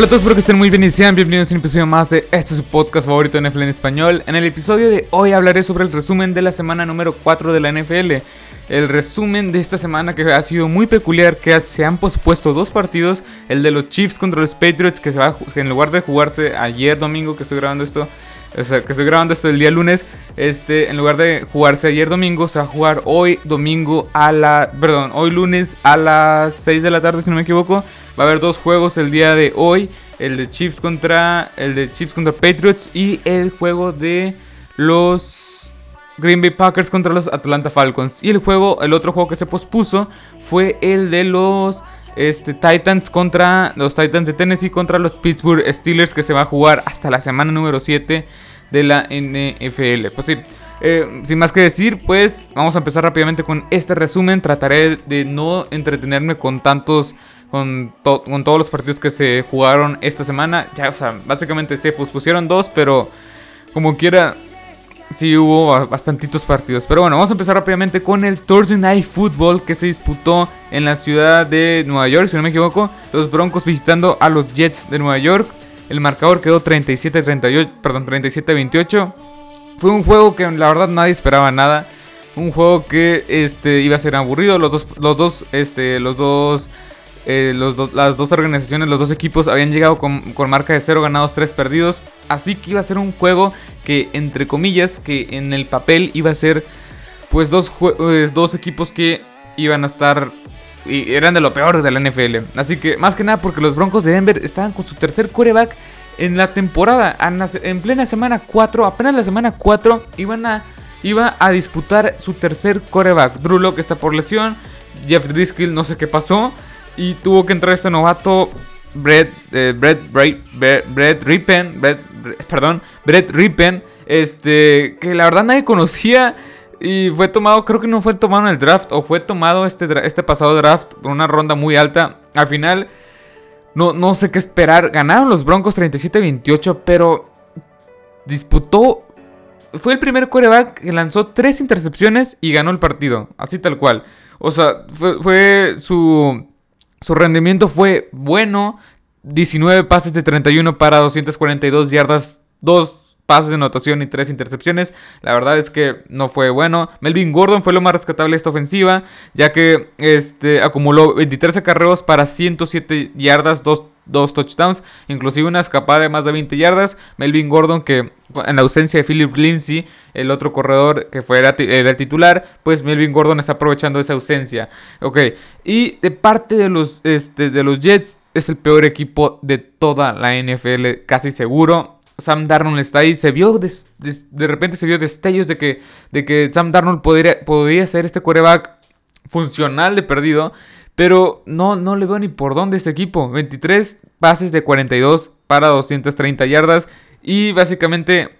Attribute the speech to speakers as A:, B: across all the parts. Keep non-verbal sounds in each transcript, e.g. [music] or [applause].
A: Hola a todos, espero que estén muy bien y sean bienvenidos a un episodio más de este su podcast favorito de NFL en español. En el episodio de hoy hablaré sobre el resumen de la semana número 4 de la NFL. El resumen de esta semana que ha sido muy peculiar, que se han pospuesto dos partidos, el de los Chiefs contra los Patriots, que se va en lugar de jugarse ayer domingo que estoy grabando esto, o sea, que estoy grabando esto el día lunes, este, en lugar de jugarse ayer domingo, se va a jugar hoy domingo a la, perdón, hoy lunes a las 6 de la tarde, si no me equivoco. Va a haber dos juegos el día de hoy, el de Chiefs contra el de Chiefs contra Patriots y el juego de los Green Bay Packers contra los Atlanta Falcons. Y el juego, el otro juego que se pospuso fue el de los este, Titans contra los Titans de Tennessee contra los Pittsburgh Steelers que se va a jugar hasta la semana número 7 de la NFL. Pues sí, eh, sin más que decir, pues vamos a empezar rápidamente con este resumen. Trataré de no entretenerme con tantos con, con, todos los partidos que se jugaron esta semana. Ya, o sea, básicamente se pusieron dos, pero como quiera, sí hubo bastantitos partidos. Pero bueno, vamos a empezar rápidamente con el Thursday Night Football que se disputó en la ciudad de Nueva York, si no me equivoco. Los Broncos visitando a los Jets de Nueva York. El marcador quedó 37-38, perdón, 37-28. Fue un juego que la verdad nadie esperaba nada. Un juego que este, iba a ser aburrido. Los dos, los dos, este, los dos eh, las dos organizaciones, los dos equipos habían llegado con, marca de 0 ganados, 3 perdidos. Así que iba a ser un juego que, entre comillas, que en el papel iba a ser pues dos, pues, dos equipos que iban a estar eran de lo peor de la NFL. Así que más que nada porque los Broncos de Denver estaban con su tercer quarterback en la temporada. En plena semana 4, apenas la semana 4, iban a, iba a disputar su tercer quarterback. Drew Locke está por lesión. Jeff Driscoll no sé qué pasó. Y tuvo que entrar este novato, Brett, eh, Brett, Brett, Rippen, perdón, Brett Rippen, este, que la verdad nadie conocía. Y fue tomado, creo que no fue tomado en el draft, o fue tomado este, este pasado draft por una ronda muy alta. Al final, no, no sé qué esperar. Ganaron los Broncos 37-28, pero disputó. Fue el primer coreback que lanzó tres intercepciones y ganó el partido. Así tal cual. O sea, fue, fue su su rendimiento fue bueno. 19 pases de 31 para 242 yardas, 2 pases de anotación y 3 intercepciones. La verdad es que no fue bueno. Melvin Gordon fue lo más rescatable de esta ofensiva, ya que este, acumuló 23 acarreos para 107 yardas, 2 dos touchdowns, inclusive una escapada de más de 20 yardas. Melvin Gordon, que en la ausencia de Philip Lindsay, el otro corredor que fue, era, el titular, pues Melvin Gordon está aprovechando esa ausencia. Ok, y de parte de los, este, de los Jets, es el peor equipo de toda la NFL, casi seguro. Sam Darnold está ahí. Se vio, de, repente se vio destellos de que, de que Sam Darnold podría, podría ser este quarterback funcional de perdido. Pero no, no le veo ni por dónde este equipo. 23 pases de 42 para 230 yardas. Y básicamente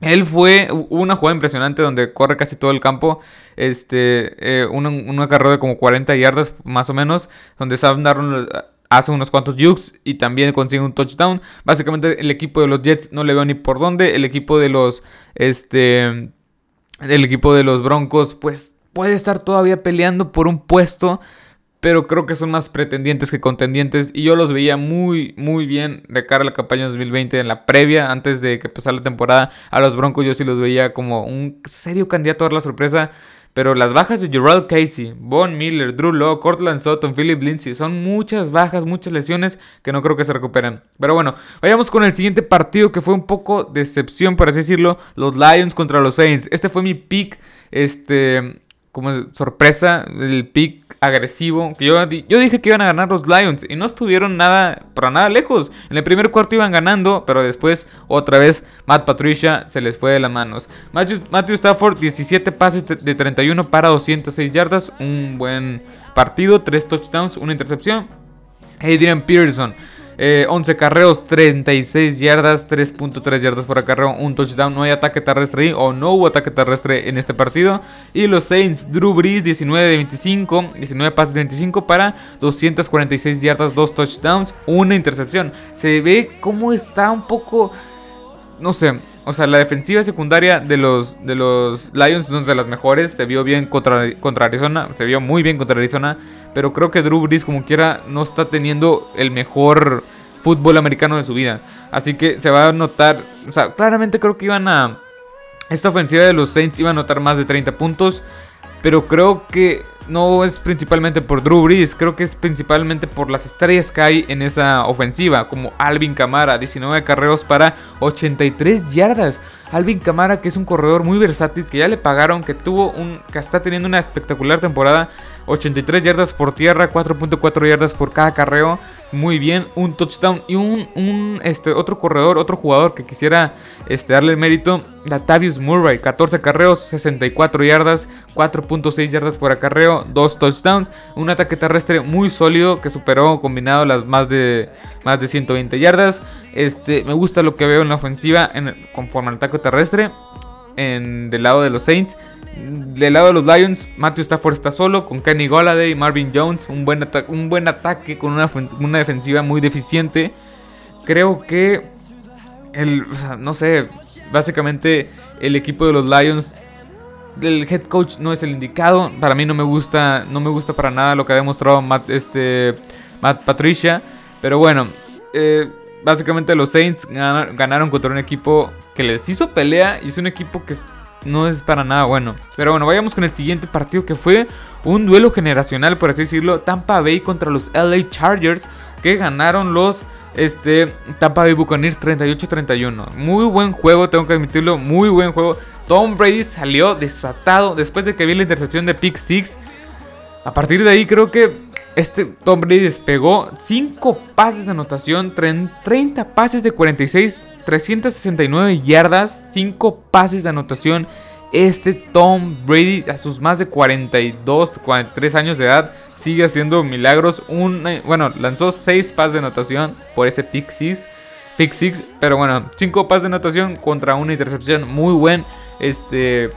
A: él fue una jugada impresionante donde corre casi todo el campo. Este, eh, una, carrera de como 40 yardas más o menos. Donde Sam Darnold hace unos cuantos jukes y también consigue un touchdown. Básicamente el equipo de los Jets no le veo ni por dónde. El equipo de los, este, el equipo de los Broncos pues puede estar todavía peleando por un puesto pero creo que son más pretendientes que contendientes y yo los veía muy muy bien de cara a la campaña 2020 en la previa antes de que empezara la temporada a los Broncos yo sí los veía como un serio candidato a dar la sorpresa pero las bajas de Gerald Casey, Von Miller, Drew Law, Cortland Sutton, Philip Lindsay son muchas bajas, muchas lesiones que no creo que se recuperen. Pero bueno, vayamos con el siguiente partido que fue un poco decepción, por así decirlo, los Lions contra los Saints. Este fue mi pick este como sorpresa, el pick agresivo. Que yo, yo dije que iban a ganar los Lions y no estuvieron nada, para nada lejos. En el primer cuarto iban ganando, pero después otra vez Matt Patricia se les fue de las manos. Matthew, Stafford, 17 pases de 31 para 206 yardas. Un buen partido, 3 touchdowns, una intercepción. Adrian Peterson, 11 eh, carreos, 36 yardas, 3.3 yardas por acarreo, un touchdown. No hay ataque terrestre o no hubo ataque terrestre en este partido. Y los Saints, Drew Brees, 19 de 25, 19 pases de 25 para 246 yardas, 2 touchdowns, una intercepción. Se ve cómo está un poco, no sé, o sea, la defensiva secundaria de los, de los Lions no es de las mejores. Se vio bien contra, contra Arizona. Se vio muy bien contra Arizona. Pero creo que Drew Brees, como quiera, no está teniendo el mejor fútbol americano de su vida. Así que se va a notar, o sea, claramente creo que iban a... Esta ofensiva de los Saints iba a notar más de 30 puntos, pero creo que no es principalmente por Drew Brees, creo que es principalmente por las estrellas que hay en esa ofensiva, como Alvin Kamara, 19 carreos para 83 yardas. Alvin Kamara, que es un corredor muy versátil, que ya le pagaron, que tuvo un, que está teniendo una espectacular temporada, 83 yardas por tierra, 4.4 yardas por cada carreo muy bien, un touchdown y un, un, este, otro corredor, otro jugador que quisiera este, darle el mérito, Latavius Murray, 14 carreos, 64 yardas, 4.6 yardas por acarreo, 2 touchdowns, un ataque terrestre muy sólido que superó combinado las más de, más de 120 yardas. Este, me gusta lo que veo en la ofensiva en, conforme al ataque terrestre en, del lado de los Saints. Del lado de los Lions, Matthew Stafford está solo con Kenny Golladay, Marvin Jones, un buen, un buen ataque con una, defensiva muy deficiente. Creo que el, no sé, básicamente el equipo de los Lions el head coach no es el indicado. Para mí no me gusta, no me gusta para nada lo que ha demostrado Matt, este, Matt Patricia. Pero bueno, eh, básicamente los Saints ganaron contra un equipo que les hizo pelea y es un equipo que no es para nada bueno. Pero bueno, vayamos con el siguiente partido que fue un duelo generacional, por así decirlo. Tampa Bay contra los LA Chargers que ganaron los este, Tampa Bay Buccaneers 38-31. Muy buen juego, tengo que admitirlo, muy buen juego. Tom Brady salió desatado después de que vi la intercepción de Pick 6. A partir de ahí creo que este Tom Brady despegó 5 pases de anotación, 30 pases de 46 369 yardas, 5 pases de anotación. Este Tom Brady, a sus más de 42, 43 años de edad, sigue haciendo milagros. Un, eh, bueno, lanzó 6 pases de anotación por ese pick 6. Pick pero bueno, 5 pases de anotación contra una intercepción. Muy buen este,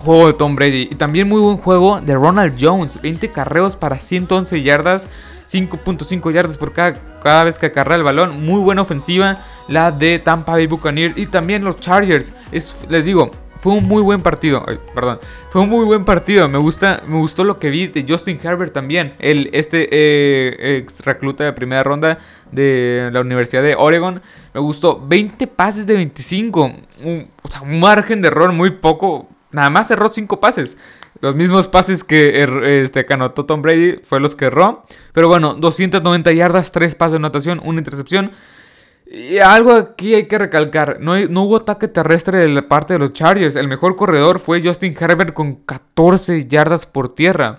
A: juego de Tom Brady. Y también muy buen juego de Ronald Jones. 20 carreos para 111 yardas. 5.5 yardas por cada, cada vez que acarrea el balón. Muy buena ofensiva la de Tampa Bay Buccaneers y también los Chargers. Es, les digo, fue un muy buen partido. perdón. Fue un muy buen partido. Me gusta, me gustó lo que vi de Justin Herbert también. El, este eh, ex recluta de primera ronda de la Universidad de Oregon. Me gustó. 20 pases de 25. Un, o sea, un margen de error muy poco. Nada más cerró 5 pases. Los mismos pases que, er, este, anotó Tom Brady fue los que erró. Pero bueno, 290 yardas, 3 pases de anotación, una intercepción. Y algo aquí hay que recalcar, no, no, hubo ataque terrestre de la parte de los Chargers. El mejor corredor fue Justin Herbert con 14 yardas por tierra.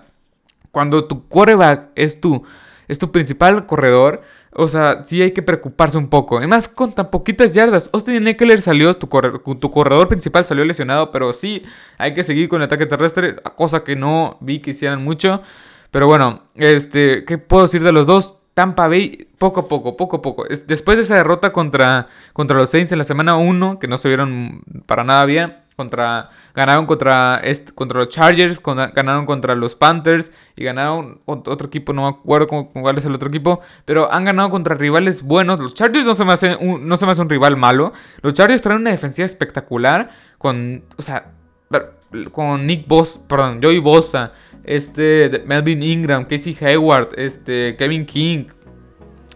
A: Cuando tu quarterback es tu, es tu principal corredor, o sea, sí hay que preocuparse un poco. Además, con tan poquitas yardas. Austin Eckler salió, tu, corredor principal salió lesionado, pero sí hay que seguir con el ataque terrestre, cosa que no vi que hicieran mucho. Pero bueno, este, ¿qué puedo decir de los dos? Tampa Bay, poco a poco, poco a poco. Después de esa derrota contra, contra los Saints en la semana 1, que no se vieron para nada bien, contra, ganaron contra, este, contra los Chargers, ganaron contra los Panthers y ganaron otro equipo, no me acuerdo cuál es el otro equipo, pero han ganado contra rivales buenos. Los Chargers no se me hace un, no se me hace un rival malo. Los Chargers traen una defensiva espectacular con, o sea, con Nick Boss, perdón, Joey Bosa, este, Melvin Ingram, Casey Hayward, este, Kevin King,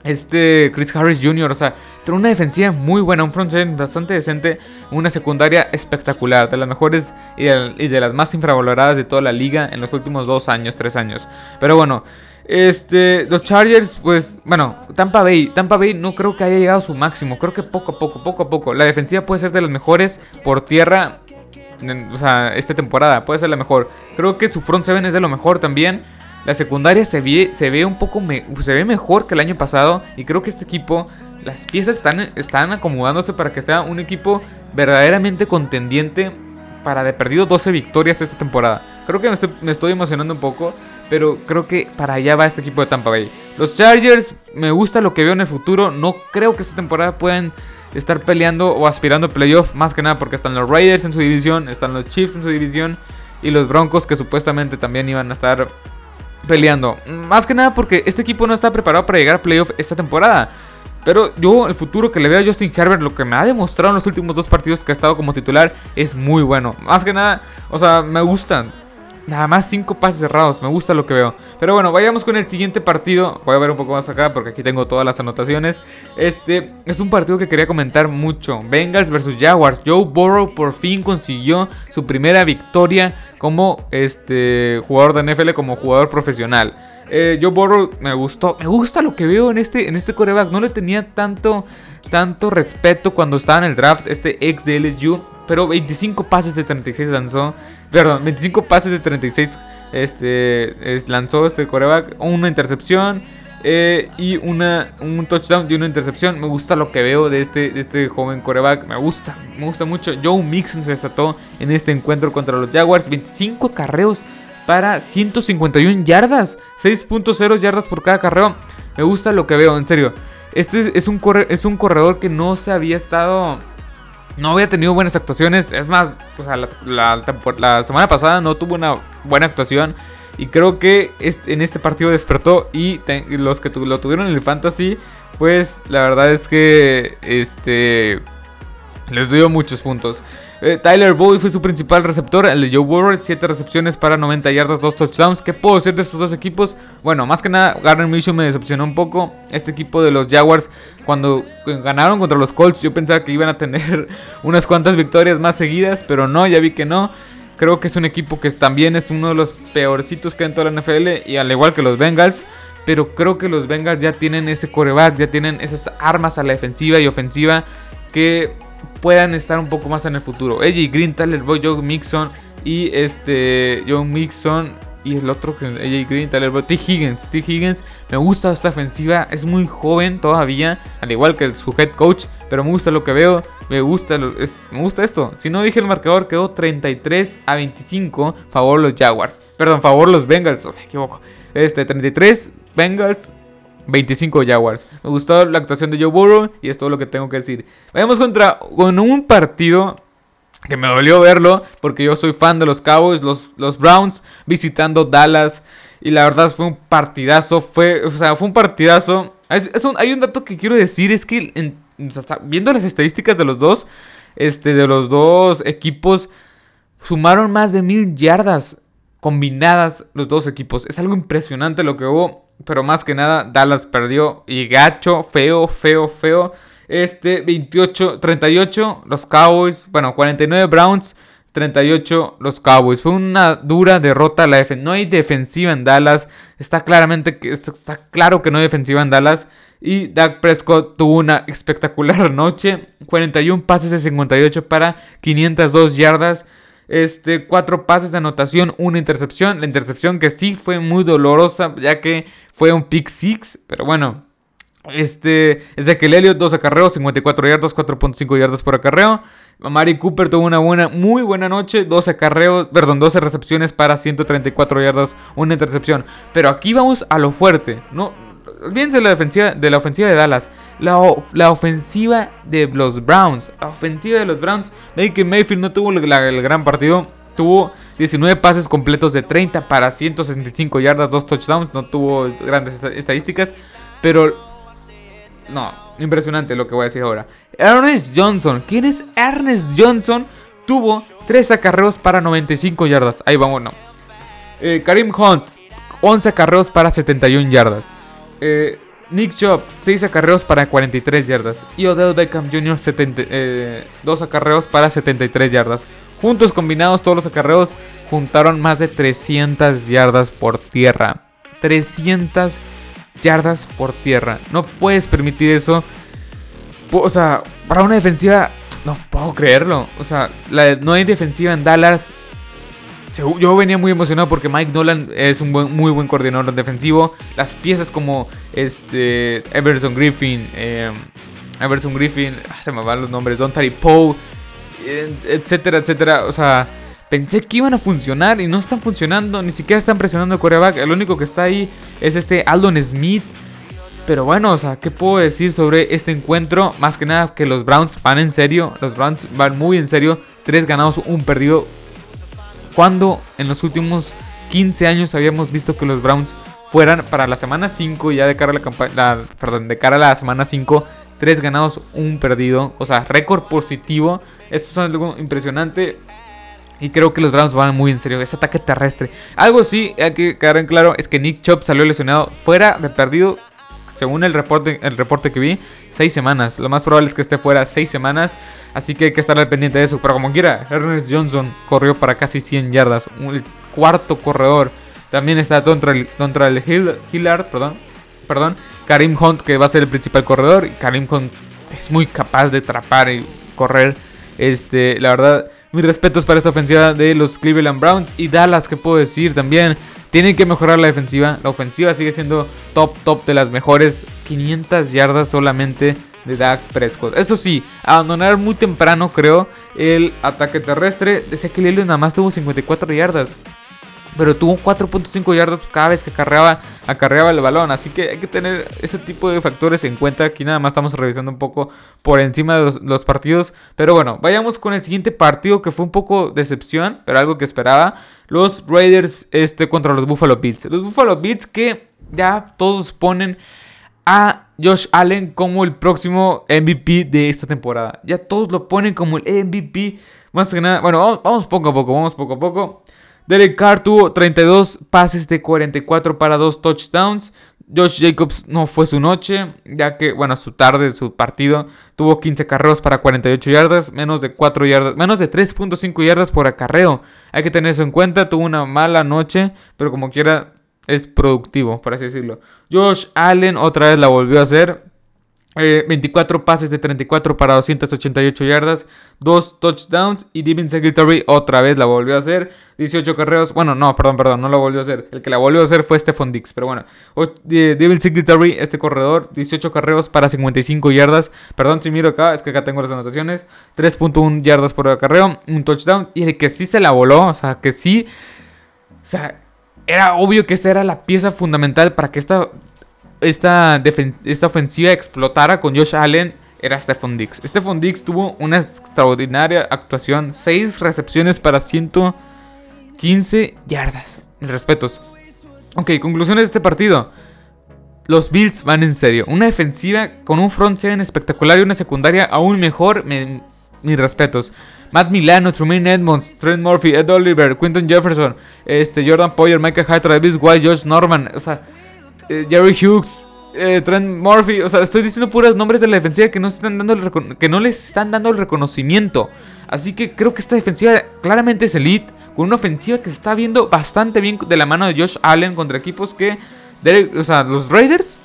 A: este Chris Harris Jr., o sea, tiene una defensiva muy buena, un front bastante decente, una secundaria espectacular, de las mejores y de, las más infravaloradas de toda la liga en los últimos dos años, tres años. Pero bueno, este, los Chargers, pues, bueno, Tampa Bay, Tampa Bay no creo que haya llegado a su máximo, creo que poco a poco, poco a poco. La defensiva puede ser de las mejores por tierra, o sea, esta temporada, puede ser la mejor. Creo que su front seven es de lo mejor también. La secundaria se ve, se ve un poco se ve mejor que el año pasado. Y creo que este equipo, las piezas están, están acomodándose para que sea un equipo verdaderamente contendiente para de perdido 12 victorias esta temporada. Creo que me estoy, emocionando un poco, pero creo que para allá va este equipo de Tampa Bay. Los Chargers, me gusta lo que veo en el futuro. No creo que esta temporada puedan estar peleando o aspirando a playoff, más que nada porque están los Raiders en su división, están los Chiefs en su división y los Broncos que supuestamente también iban a estar peleando. Más que nada porque este equipo no está preparado para llegar a playoff esta temporada. Pero yo, el futuro que le veo a Justin Herbert, lo que me ha demostrado en los últimos dos partidos que ha estado como titular, es muy bueno. Más que nada, o sea, me gustan. Nada más 5 pases cerrados. Me gusta lo que veo. Pero bueno, vayamos con el siguiente partido. Voy a ver un poco más acá porque aquí tengo todas las anotaciones. Este es un partido que quería comentar mucho. Bengals versus Jaguars. Joe Burrow por fin consiguió su primera victoria como este jugador de NFL, como jugador profesional. Eh, Joe Burrow me gustó. Me gusta lo que veo en este, en este coreback. No le tenía tanto, tanto respeto cuando estaba en el draft. Este ex de LSU. Pero 25 pases de 36 lanzó. Perdón, 25 pases de 36 este, lanzó este coreback. Una intercepción. Eh, y una, un touchdown y una intercepción. Me gusta lo que veo de este, de este joven coreback. Me gusta, me gusta mucho. Joe Mixon se desató en este encuentro contra los Jaguars. 25 carreos para 151 yardas. 6.0 yardas por cada carreo. Me gusta lo que veo, en serio. Este es un, es un corredor que no se había estado no había tenido buenas actuaciones. Es más, la, semana pasada no tuvo una buena actuación. Y creo que en este partido despertó. Y los que lo tuvieron en el fantasy, pues la verdad es que este les dio muchos puntos. Eh, Tyler Boyd fue su principal receptor, el de Joe Burrow, 7 recepciones para 90 yardas, 2 touchdowns. ¿Qué puedo decir de estos dos equipos? Bueno, más que nada, Garner Minshew me decepcionó un poco. Este equipo de los Jaguars, cuando ganaron contra los Colts, yo pensaba que iban a tener [laughs] unas cuantas victorias más seguidas, pero no, ya vi que no. Creo que es un equipo que también es uno de los peorcitos que hay en toda la NFL, y al igual que los Bengals. Pero creo que los Bengals ya tienen ese coreback, ya tienen esas armas a la defensiva y ofensiva que puedan estar un poco más en el futuro. AJ Green, Tyler Boyd, Joe Mixon y este Joe Mixon y el otro que AJ Green, Tyler Boyd, T. Higgins. T. Higgins, me gusta esta ofensiva, es muy joven todavía, al igual que su head coach, pero me gusta lo que veo, me gusta, me gusta esto. Si no dije el marcador, quedó 33 a 25, favor los Jaguars. Perdón, favor los Bengals, me equivoco. Este, 33 Bengals, 25 Jaguars. Me gustó la actuación de Joe Burrow y es todo lo que tengo que decir. Vayamos contra con un partido que me dolió verlo porque yo soy fan de los Cowboys, los, los Browns visitando Dallas y la verdad fue un partidazo, fue, o sea, fue un partidazo. hay un dato que quiero decir es que viendo las estadísticas de los dos, este, de los dos equipos sumaron más de mil yardas combinadas los dos equipos. Es algo impresionante lo que hubo. Pero más que nada, Dallas perdió. Y gacho, feo, feo, feo. Este, 28, 38, los Cowboys. Bueno, 49 Browns, 38 los Cowboys. Fue una dura derrota la No hay defensiva en Dallas. Está claramente que está claro que no hay defensiva en Dallas. Y Dak Prescott tuvo una espectacular [laughs] noche. 41 pases de 58 para 502 yardas. Este, cuatro pases de anotación, una intercepción. La intercepción que sí fue muy dolorosa, ya que fue un pick six. Pero bueno, este, Ezequiel Elliott, dos acarreos, 54 yardas, 4.5 yardas por acarreo. Mari Cooper tuvo una buena, muy buena noche, 12 acarreos, perdón, 12 recepciones para 134 yardas, una intercepción. Pero aquí vamos a lo fuerte, no, olvídense de la ofensiva de, la ofensiva de Dallas. La, la, ofensiva de los Browns. La ofensiva de los Browns. que Mayfield no tuvo el, gran partido. Tuvo 19 pases completos de 30 para 165 yardas, 2 touchdowns. No tuvo grandes estadísticas. Pero... No, impresionante lo que voy a decir ahora. Ernest Johnson. ¿Quién es Ernest Johnson? Tuvo 3 acarreos para 95 yardas. Ahí vamos, no. Eh, Karim Hunt. 11 acarreos para 71 yardas. Eh, Nick Chubb, 6 acarreos para 43 yardas. Y Odell Beckham Jr., 70, 2 acarreos para 73 yardas. Juntos combinados, todos los acarreos juntaron más de 300 yardas por tierra. 300 yardas por tierra. No puedes permitir eso. O sea, para una defensiva, no puedo creerlo. O sea, no hay defensiva en Dallas yo venía muy emocionado porque Mike Nolan es un muy buen coordinador defensivo. Las piezas como este Everson Griffin, eh, Everson Griffin, ah, se me van los nombres, Don Tari Poe, etcétera, etcétera. O sea, pensé que iban a funcionar y no están funcionando, ni siquiera están presionando el coreback. El único que está ahí es este Aldon Smith. Pero bueno, o sea, ¿qué puedo decir sobre este encuentro? Más que nada que los Browns van en serio, los Browns van muy en serio. Tres ganados, un perdido cuando en los últimos 15 años habíamos visto que los Browns fueran para la semana 5, ya de cara a la campaña, perdón, de cara a la semana 5, 3 ganados, un perdido, o sea, récord positivo. Esto es algo impresionante. Y creo que los Browns van muy en serio. Ese ataque terrestre. Algo sí, hay que quedar en claro, es que Nick Chubb salió lesionado fuera de perdido. Según el reporte, el reporte que vi, seis semanas. Lo más probable es que esté fuera seis semanas. Así que hay que estar al pendiente de eso. Pero como quiera, Ernest Johnson corrió para casi 100 yardas. Un cuarto corredor. También está contra el, contra el Hillard, perdón, perdón. Karim Hunt, que va a ser el principal corredor. Karim Hunt es muy capaz de atrapar y correr. Este, la verdad, mis respetos para esta ofensiva de los Cleveland Browns y Dallas, que puedo decir también. Tienen que mejorar la defensiva. La ofensiva sigue siendo top, top de las mejores. 500 yardas solamente de Dak Prescott. Eso sí, abandonar muy temprano, creo, el ataque terrestre. Decía que Lilo nada más tuvo 54 yardas pero tuvo 4.5 yardas cada vez que acarreaba, acarreaba el balón. Así que hay que tener ese tipo de factores en cuenta. Aquí nada más estamos revisando un poco por encima de los, partidos. Pero bueno, vayamos con el siguiente partido que fue un poco decepción, pero algo que esperaba. Los Raiders este, contra los Buffalo Bills. Los Buffalo Bills que ya todos ponen a Josh Allen como el próximo MVP de esta temporada. Ya todos lo ponen como el MVP. Más que nada, bueno, vamos poco a poco, vamos poco a poco. Derek Carr tuvo 32 pases de 44 para 2 touchdowns. Josh Jacobs no fue su noche, ya que, bueno, su tarde, su partido, tuvo 15 carreos para 48 yardas, menos de 4 yardas, menos de 3.5 yardas por acarreo. Hay que tener eso en cuenta, tuvo una mala noche, pero como quiera es productivo, por así decirlo. Josh Allen otra vez la volvió a hacer, 24 eh, pases de 34 para 288 yardas, 2 touchdowns y Devin Secretary otra vez la volvió a hacer, 18 carreos, bueno, no, perdón, perdón, no la volvió a hacer, el que la volvió a hacer fue Stephon Dix, pero bueno, Devin Secretary, este corredor, 18 carreos para 55 yardas, perdón si miro acá, es que acá tengo las anotaciones, 3.1 yardas por acarreo, un touchdown y el que sí se la voló, o sea, que sí, o sea, era obvio que esa era la pieza fundamental para que esta esta, esta ofensiva explotara con Josh Allen era Stephon Dix. Stephon Dix tuvo una extraordinaria actuación. 6 recepciones para 115 yardas. Respetos. Ok, conclusiones de este partido. Los Bills van en serio. Una defensiva con un front seven espectacular y una secundaria aún mejor. mis respetos. Matt Milano, Trumaine Edmonds, Trent Murphy, Ed Oliver, Quinton Jefferson, este, Jordan Poyer, Michael Hyde, Travis White, Josh Norman. O sea, eh, Jerry Hughes, eh, Trent Murphy. O sea, estoy diciendo puros nombres de la defensiva que no, están dando que no les están dando el reconocimiento. Así que creo que esta defensiva claramente es elite. Con una ofensiva que se está viendo bastante bien de la mano de Josh Allen contra equipos que. o sea, los Raiders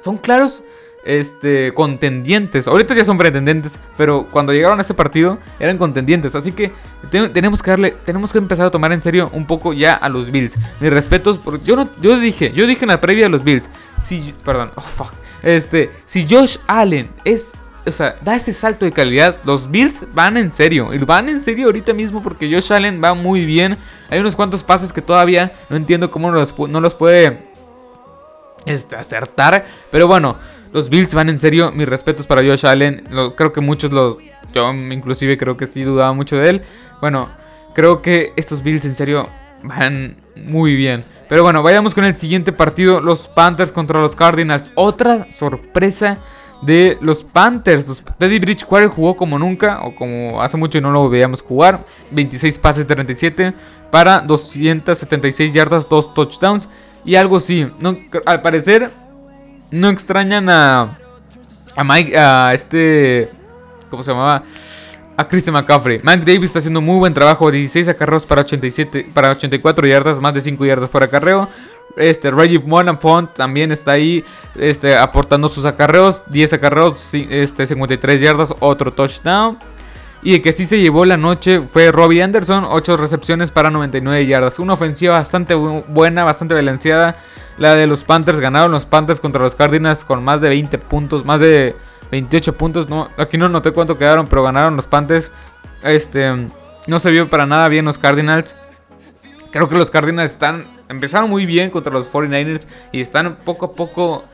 A: son claros este, contendientes. Ahorita ya son pretendientes, pero cuando llegaron a este partido eran contendientes. Así que tenemos que darle, tenemos que empezar a tomar en serio un poco ya a los Bills. Mis respetos, porque yo no, yo dije, yo dije en la previa a los Bills, si, perdón, oh fuck, este, si Josh Allen es o sea, da ese salto de calidad. Los Bills van en serio. Y van en serio ahorita mismo porque Josh Allen va muy bien. Hay unos cuantos pases que todavía no entiendo cómo no los puede este, acertar. Pero bueno, los Bills van en serio. Mis respetos para Josh Allen. creo que muchos los. Yo inclusive creo que sí dudaba mucho de él. Bueno, creo que estos Bills en serio van muy bien. Pero bueno, vayamos con el siguiente partido. Los Panthers contra los Cardinals. Otra sorpresa de los Panthers. Teddy Bridgewater jugó como nunca, o como hace mucho y no lo veíamos jugar. 26 pases de 37 para 276 yardas, 2 touchdowns. Y algo sí, no, al parecer no extrañan a. A Mike. A este. ¿Cómo se llamaba? A Christian McCaffrey. Mike Davis está haciendo muy buen trabajo. 16 acarreos para 87. Para 84 yardas. Más de 5 yardas por acarreo. Este, Reggie Monafont también está ahí este, aportando sus acarreos. 10 acarreos, este, 53 yardas, otro touchdown. Y el que sí se llevó la noche fue Robbie Anderson, 8 recepciones para 99 yardas. Una ofensiva bastante buena, bastante balanceada. La de los Panthers ganaron los Panthers contra los Cardinals con más de 20 puntos, más de 28 puntos. No, aquí no noté cuánto quedaron, pero ganaron los Panthers. Este, no se vio para nada bien los Cardinals. Creo que los Cardinals están empezaron muy bien contra los 49ers y están poco a poco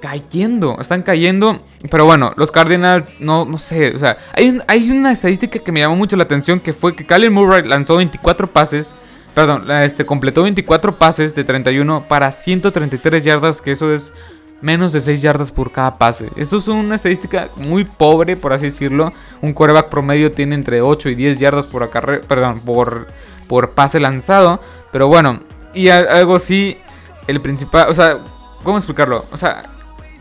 A: cayendo, están cayendo. Pero bueno, los Cardinals, no, no sé, o sea, hay, hay una estadística que me llamó mucho la atención que fue que Kyler Murray lanzó 24 pases, perdón, este, completó 24 pases de 31 para 133 yardas, que eso es menos de 6 yardas por cada pase. Esto es una estadística muy pobre, por así decirlo. Un quarterback promedio tiene entre 8 y 10 yardas por, perdón, por, por pase lanzado. Pero bueno, y algo así, el principal, o sea, ¿cómo explicarlo? O sea,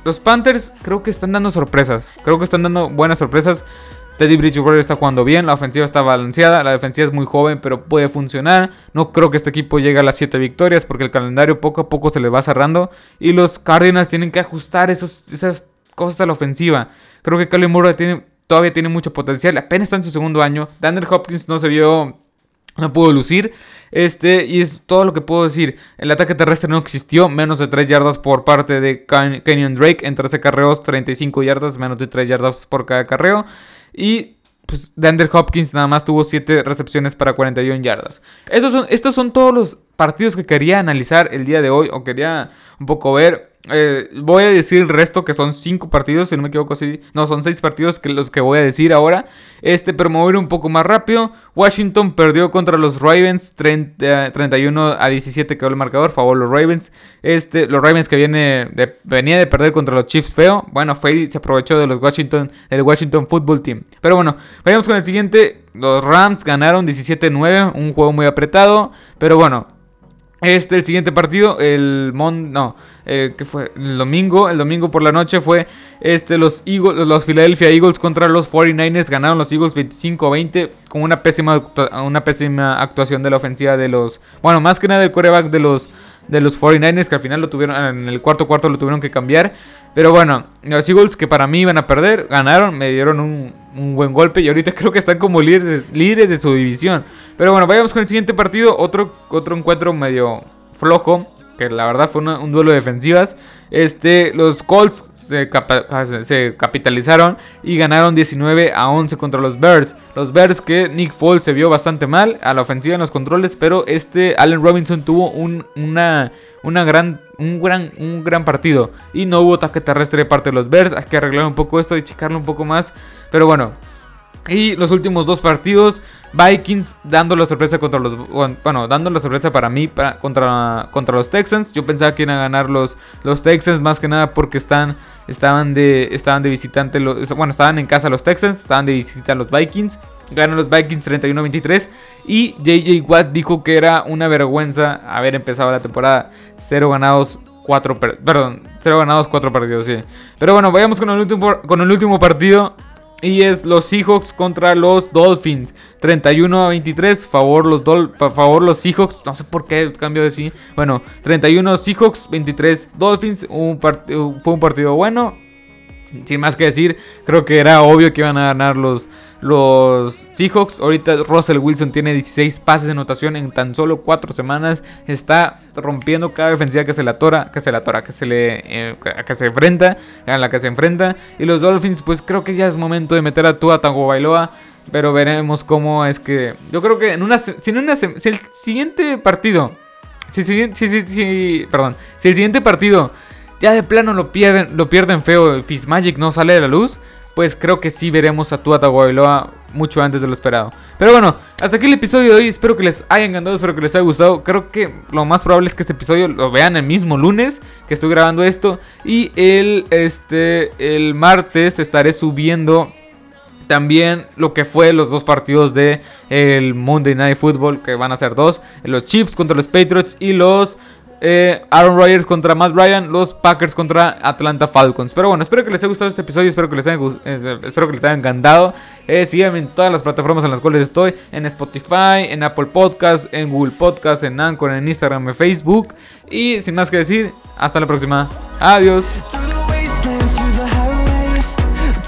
A: los Panthers creo que están dando sorpresas. Creo que están dando buenas sorpresas. Teddy Bridgewater está jugando bien, la ofensiva está balanceada, la defensiva es muy joven, pero puede funcionar. No creo que este equipo llegue a las 7 victorias porque el calendario poco a poco se le va cerrando. Y los Cardinals tienen que ajustar esas cosas a la ofensiva. Creo que Kyle Moore tiene, todavía tiene mucho potencial, apenas está en su segundo año. Daniel Hopkins no se vio no pudo lucir. Este, y es todo lo que puedo decir. El ataque terrestre no existió. Menos de 3 yardas por parte de Kenyon Drake. En 13 carreos, 35 yardas. Menos de 3 yardas por cada carreo. Y pues Dander Hopkins nada más tuvo 7 recepciones para 41 yardas. Estos son, estos son todos los partidos que quería analizar el día de hoy. O quería un poco ver. Eh, voy a decir el resto que son 5 partidos, si no me equivoco, sí. No, son 6 partidos que los que voy a decir ahora. Este, pero me un poco más rápido. Washington perdió contra los Ravens 31 a 17 quedó el marcador, favor los Ravens. Este, los Ravens que viene venía de perder contra los Chiefs feo. Bueno, fue se aprovechó de los Washington, el Washington Football Team. Pero bueno, vayamos con el siguiente. Los Rams ganaron 17-9, un juego muy apretado, pero bueno, este, el siguiente partido, el Mon, no, eh, fue el domingo, el domingo por la noche fue este, los, Eagles, los Philadelphia Eagles contra los 49ers, ganaron los Eagles 25-20 con una pésima, una pésima actuación de la ofensiva de los, bueno, más que nada del coreback de los, de los 49ers que al final lo tuvieron, en el cuarto cuarto lo tuvieron que cambiar, pero bueno, los Eagles que para mí iban a perder, ganaron, me dieron un, buen golpe y ahorita [laughs] creo que están como líderes, líderes de su división. Pero bueno, vayamos con el siguiente partido, otro, otro encuentro medio flojo, que la verdad fue un duelo de defensivas. Este, los Colts se, se, capitalizaron y ganaron 19 a 11 contra los Bears. Los Bears que Nick Foles se vio bastante mal a la ofensiva en los controles, pero este Allen Robinson tuvo un, una una gran, un, gran, un gran partido. Y no hubo ataque terrestre de parte de los Bears. Hay que arreglar un poco esto y checarlo un poco más. Pero bueno. Y los últimos dos partidos, Vikings dando la sorpresa contra los. Bueno, dando la sorpresa para mí para, contra, contra los Texans. Yo pensaba que iban a ganar los, los Texans más que nada porque están, estaban, de, estaban de visitante. Los, bueno, estaban en casa los Texans, estaban de visita los Vikings. Ganan los Vikings 31-23. Y JJ Watt dijo que era una vergüenza haber empezado la temporada 0 ganados, 4 Perdón, 0 ganados, 4 perdidos, sí. Pero bueno, vayamos con el último, con el último partido. Y es los Seahawks contra los Dolphins. 31 a 23. Favor los, favor los Seahawks. No sé por qué cambio de sí. Bueno, 31 Seahawks, 23 Dolphins. Un fue un partido bueno sin más que decir, creo que era obvio que iban a ganar los, los Seahawks. Ahorita Russell Wilson tiene 16 pases de anotación en tan solo 4 semanas. Está rompiendo cada defensiva que se la tora, que se la tora, que se le eh, que se enfrenta, a la que se enfrenta. Y los Dolphins, pues creo que ya es momento de meter a Tua Tango Bailoa. Pero veremos cómo es que. Yo creo que en una. Si, en una, si el siguiente partido. Si, si, si, si, perdón. Si el siguiente partido ya de plano lo pierden, lo pierden feo, Fitzmagic no sale de la luz, pues creo que sí veremos a Tua Tagovailoa mucho antes de lo esperado. Pero bueno, hasta aquí el episodio de hoy. Espero que les haya encantado, espero que les haya gustado. Creo que lo más probable es que este episodio lo vean el mismo lunes que estoy grabando esto. Y el, este, el martes estaré subiendo también lo que fue los dos partidos de el Monday Night Football, que van a ser dos. Los Chiefs contra los Patriots y los eh, Aaron Rodgers contra Matt Ryan, los Packers contra Atlanta Falcons. Pero bueno, espero que les haya gustado este episodio, espero que les haya, eh, espero que les encantado. Eh, síganme en todas las plataformas en las cuales estoy, en Spotify, en Apple Podcasts, en Google Podcasts, en Anchor, en Instagram, en Facebook. Y sin más que decir, hasta la próxima. Adiós.